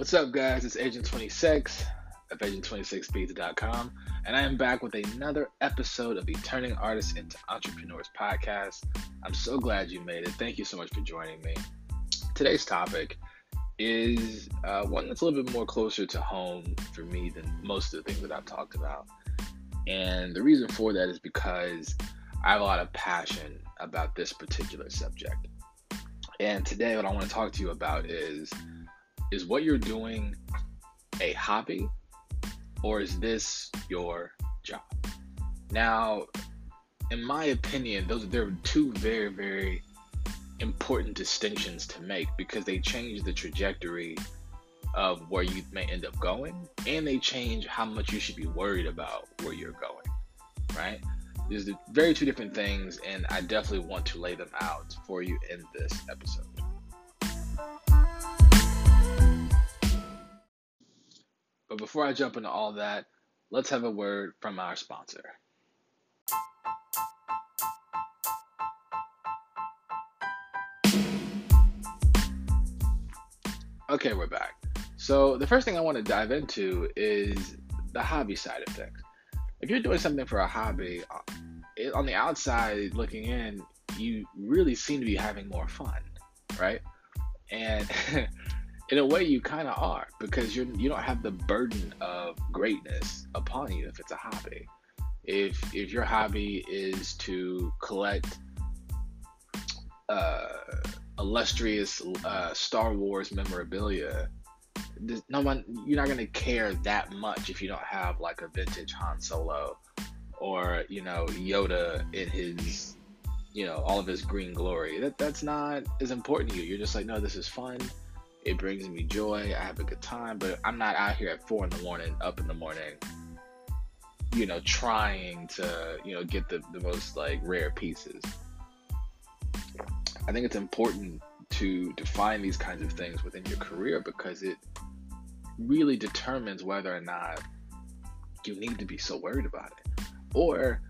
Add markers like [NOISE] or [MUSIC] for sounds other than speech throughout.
What's up, guys? It's Agent 26 of Agent26Pizza.com, and I am back with another episode of the Turning Artists into Entrepreneurs podcast. I'm so glad you made it. Thank you so much for joining me. Today's topic is uh, one that's a little bit more closer to home for me than most of the things that I've talked about. And the reason for that is because I have a lot of passion about this particular subject. And today, what I want to talk to you about is is what you're doing a hobby or is this your job? Now, in my opinion, those there are two very, very important distinctions to make because they change the trajectory of where you may end up going and they change how much you should be worried about where you're going. Right? These are very two different things, and I definitely want to lay them out for you in this episode. But before I jump into all that, let's have a word from our sponsor. Okay, we're back. So, the first thing I want to dive into is the hobby side of things. If you're doing something for a hobby, uh, on the outside looking in, you really seem to be having more fun, right? And [LAUGHS] in a way you kind of are because you're you don't have the burden of greatness upon you if it's a hobby if if your hobby is to collect uh, illustrious uh, Star Wars memorabilia, no one you're not gonna care that much if you don't have like a vintage Han Solo or you know Yoda in his you know all of his green glory. That that's not as important to you. You're just like, no, this is fun. It brings me joy. I have a good time, but I'm not out here at four in the morning, up in the morning, you know, trying to, you know, get the, the most like rare pieces. I think it's important to define these kinds of things within your career because it really determines whether or not you need to be so worried about it. Or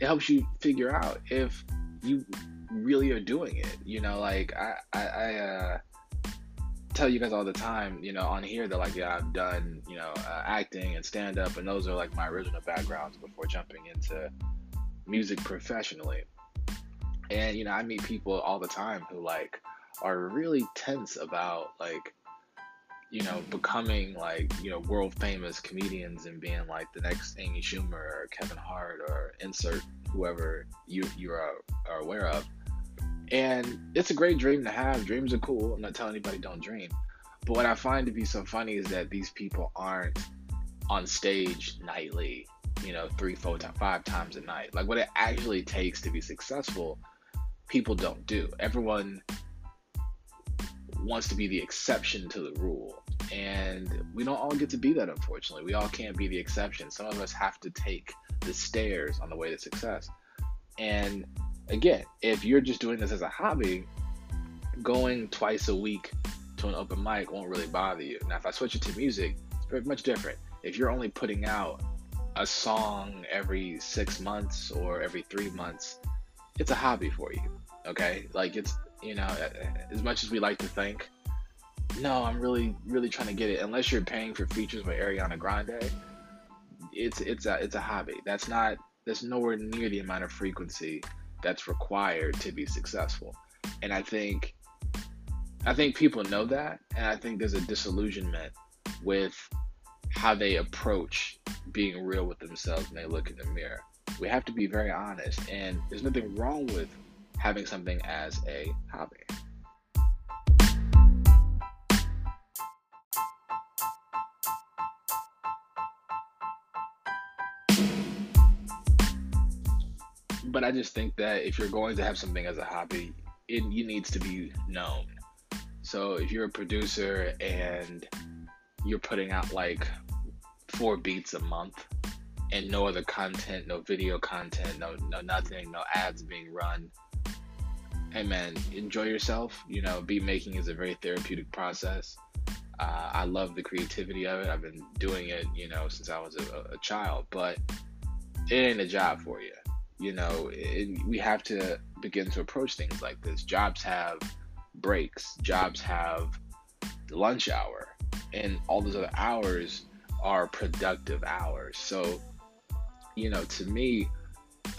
it helps you figure out if you really are doing it. You know, like I, I, I uh, tell you guys all the time, you know, on here, they're like, yeah, I've done, you know, uh, acting and stand up, and those are like my original backgrounds before jumping into music professionally. And, you know, I meet people all the time who like are really tense about like, you know, becoming like, you know, world famous comedians and being like the next Amy Schumer or Kevin Hart or insert whoever you, you are, are aware of and it's a great dream to have. Dreams are cool. I'm not telling anybody don't dream. But what I find to be so funny is that these people aren't on stage nightly, you know, three, four, five times a night. Like what it actually takes to be successful, people don't do. Everyone wants to be the exception to the rule. And we don't all get to be that, unfortunately. We all can't be the exception. Some of us have to take the stairs on the way to success. And again, if you're just doing this as a hobby, going twice a week to an open mic won't really bother you. Now, if I switch it to music, it's very much different. If you're only putting out a song every six months or every three months, it's a hobby for you. Okay, like it's you know, as much as we like to think, no, I'm really really trying to get it. Unless you're paying for features with Ariana Grande, it's it's a it's a hobby. That's not that's nowhere near the amount of frequency that's required to be successful. And I think I think people know that and I think there's a disillusionment with how they approach being real with themselves when they look in the mirror. We have to be very honest and there's nothing wrong with having something as a hobby. But I just think that if you're going to have something as a hobby, it, it needs to be known. So if you're a producer and you're putting out like four beats a month and no other content, no video content, no no nothing, no ads being run. Hey man, enjoy yourself. You know, beat making is a very therapeutic process. Uh, I love the creativity of it. I've been doing it, you know, since I was a, a child, but it ain't a job for you you know, it, we have to begin to approach things like this. Jobs have breaks, jobs have lunch hour, and all those other hours are productive hours. So, you know, to me,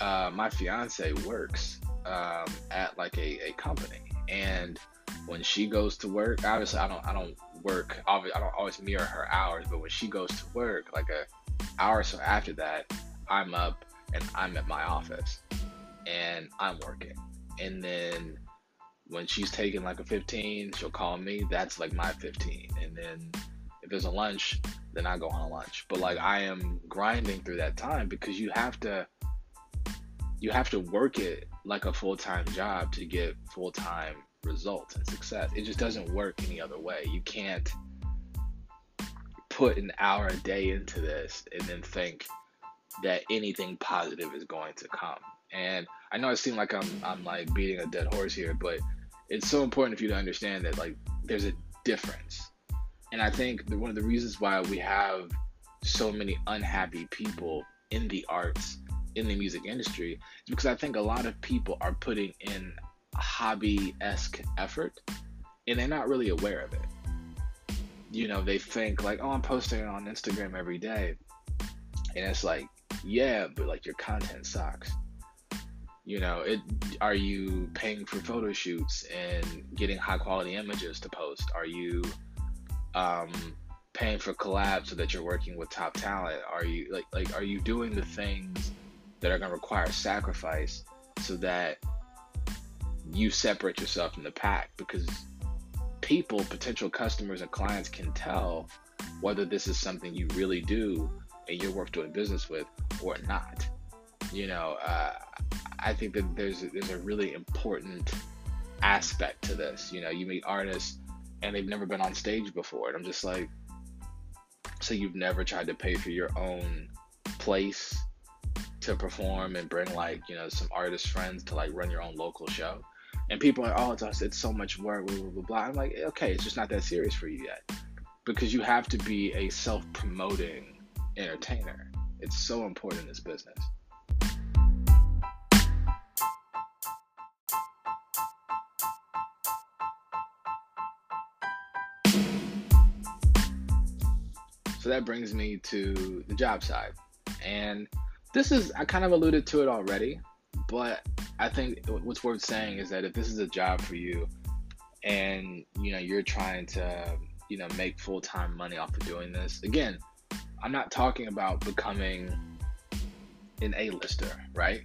uh, my fiance works um, at like a, a company, and when she goes to work, obviously I don't I don't work. I don't always mirror her hours, but when she goes to work, like a hour or so after that, I'm up and I'm at my office and I'm working. And then when she's taking like a 15, she'll call me. That's like my 15. And then if there's a lunch, then I go on a lunch. But like I am grinding through that time because you have to you have to work it like a full-time job to get full-time results and success. It just doesn't work any other way. You can't put an hour a day into this and then think that anything positive is going to come. And I know it seems like I'm I'm like beating a dead horse here, but it's so important for you to understand that like there's a difference. And I think one of the reasons why we have so many unhappy people in the arts, in the music industry, is because I think a lot of people are putting in hobby esque effort and they're not really aware of it. You know, they think like, oh, I'm posting on Instagram every day. And it's like, yeah, but like your content sucks. You know, it are you paying for photo shoots and getting high quality images to post? Are you um, paying for collabs so that you're working with top talent? Are you like like are you doing the things that are going to require sacrifice so that you separate yourself from the pack because people, potential customers and clients can tell whether this is something you really do and you're worth doing business with or not. You know, uh, I think that there's there's a really important aspect to this. You know, you meet artists and they've never been on stage before, and I'm just like, so you've never tried to pay for your own place to perform and bring like you know some artist friends to like run your own local show and people are, oh, it's, it's so much work, blah, blah, blah, blah. I'm like, okay, it's just not that serious for you yet. Because you have to be a self promoting entertainer. It's so important in this business. So that brings me to the job side. And this is, I kind of alluded to it already, but I think what's worth saying is that if this is a job for you, and you know you're trying to you know make full time money off of doing this, again, I'm not talking about becoming an A-lister, right?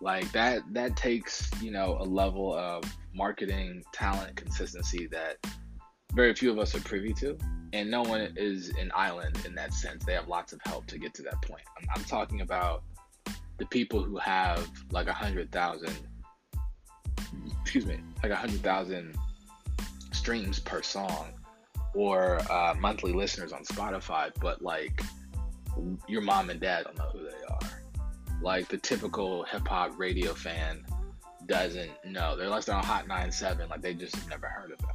Like that that takes you know a level of marketing talent consistency that very few of us are privy to and no one is an island in that sense they have lots of help to get to that point i'm, I'm talking about the people who have like a hundred thousand, excuse me, like a hundred thousand streams per song, or uh, monthly listeners on Spotify, but like your mom and dad don't know who they are. Like the typical hip hop radio fan doesn't know. They're less than on Hot 97, like they just never heard of them.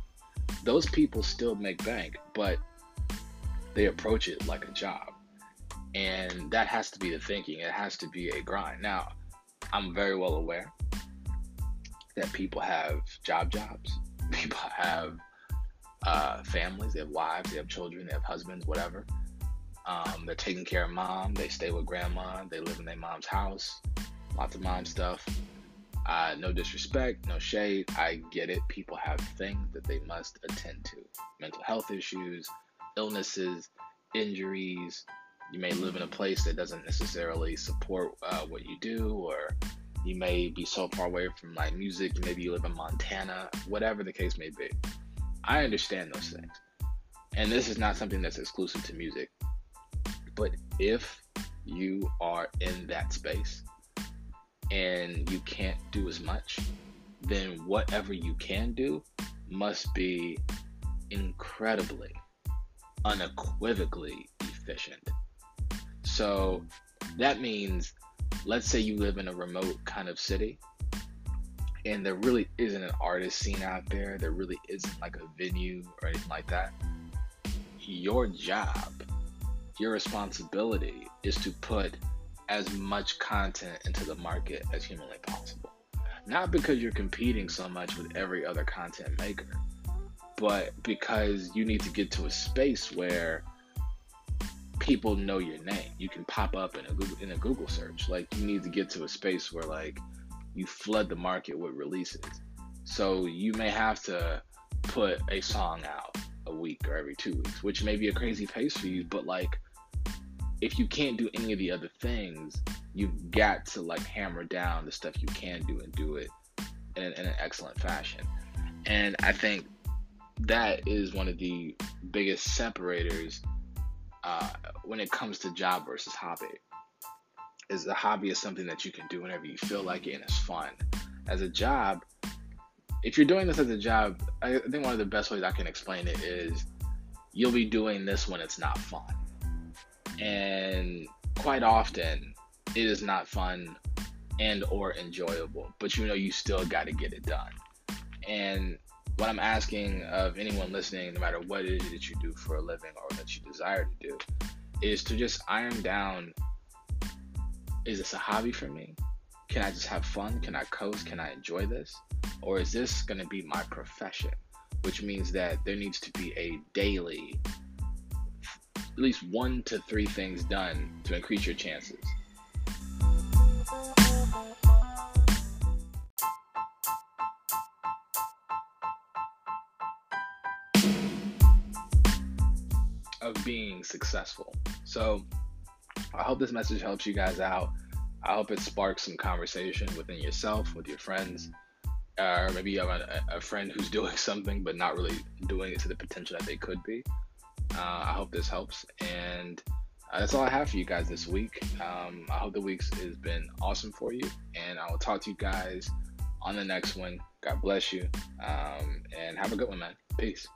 Those people still make bank, but they approach it like a job. And that has to be the thinking. It has to be a grind. Now, I'm very well aware that people have job jobs. [LAUGHS] People have uh, families. They have wives. They have children. They have husbands. Whatever. Um, they're taking care of mom. They stay with grandma. They live in their mom's house. Lots of mom stuff. Uh, no disrespect, no shade. I get it. People have things that they must attend to mental health issues, illnesses, injuries, you may live in a place that doesn't necessarily support uh, what you do, or you may be so far away from like music. Maybe you live in Montana, whatever the case may be. I understand those things, and this is not something that's exclusive to music. But if you are in that space and you can't do as much, then whatever you can do must be incredibly, unequivocally efficient. So that means, let's say you live in a remote kind of city and there really isn't an artist scene out there, there really isn't like a venue or anything like that. Your job, your responsibility is to put as much content into the market as humanly possible. Not because you're competing so much with every other content maker, but because you need to get to a space where people know your name. You can pop up in a Google, in a Google search. Like you need to get to a space where like you flood the market with releases. So you may have to put a song out a week or every two weeks, which may be a crazy pace for you, but like if you can't do any of the other things, you've got to like hammer down the stuff you can do and do it in, in an excellent fashion. And I think that is one of the biggest separators uh, when it comes to job versus hobby. Is a hobby is something that you can do whenever you feel like it and it's fun. As a job, if you're doing this as a job, I think one of the best ways I can explain it is you'll be doing this when it's not fun. And quite often it is not fun and or enjoyable, but you know you still got to get it done. And what I'm asking of anyone listening, no matter what it is that you do for a living or that you desire to do, is to just iron down is this a hobby for me? Can I just have fun? Can I coast? Can I enjoy this? Or is this going to be my profession? Which means that there needs to be a daily, at least one to three things done to increase your chances. of being successful. So I hope this message helps you guys out. I hope it sparks some conversation within yourself, with your friends, or maybe you have a, a, friend who's [LAUGHS] doing something but not really doing it to the potential that they could be. Uh, I hope this helps. And uh, that's all I have for you guys this week. Um, I hope the week has been awesome for you. And I will talk to you guys on the next one. God bless you. Um, and have a good one, man. Peace.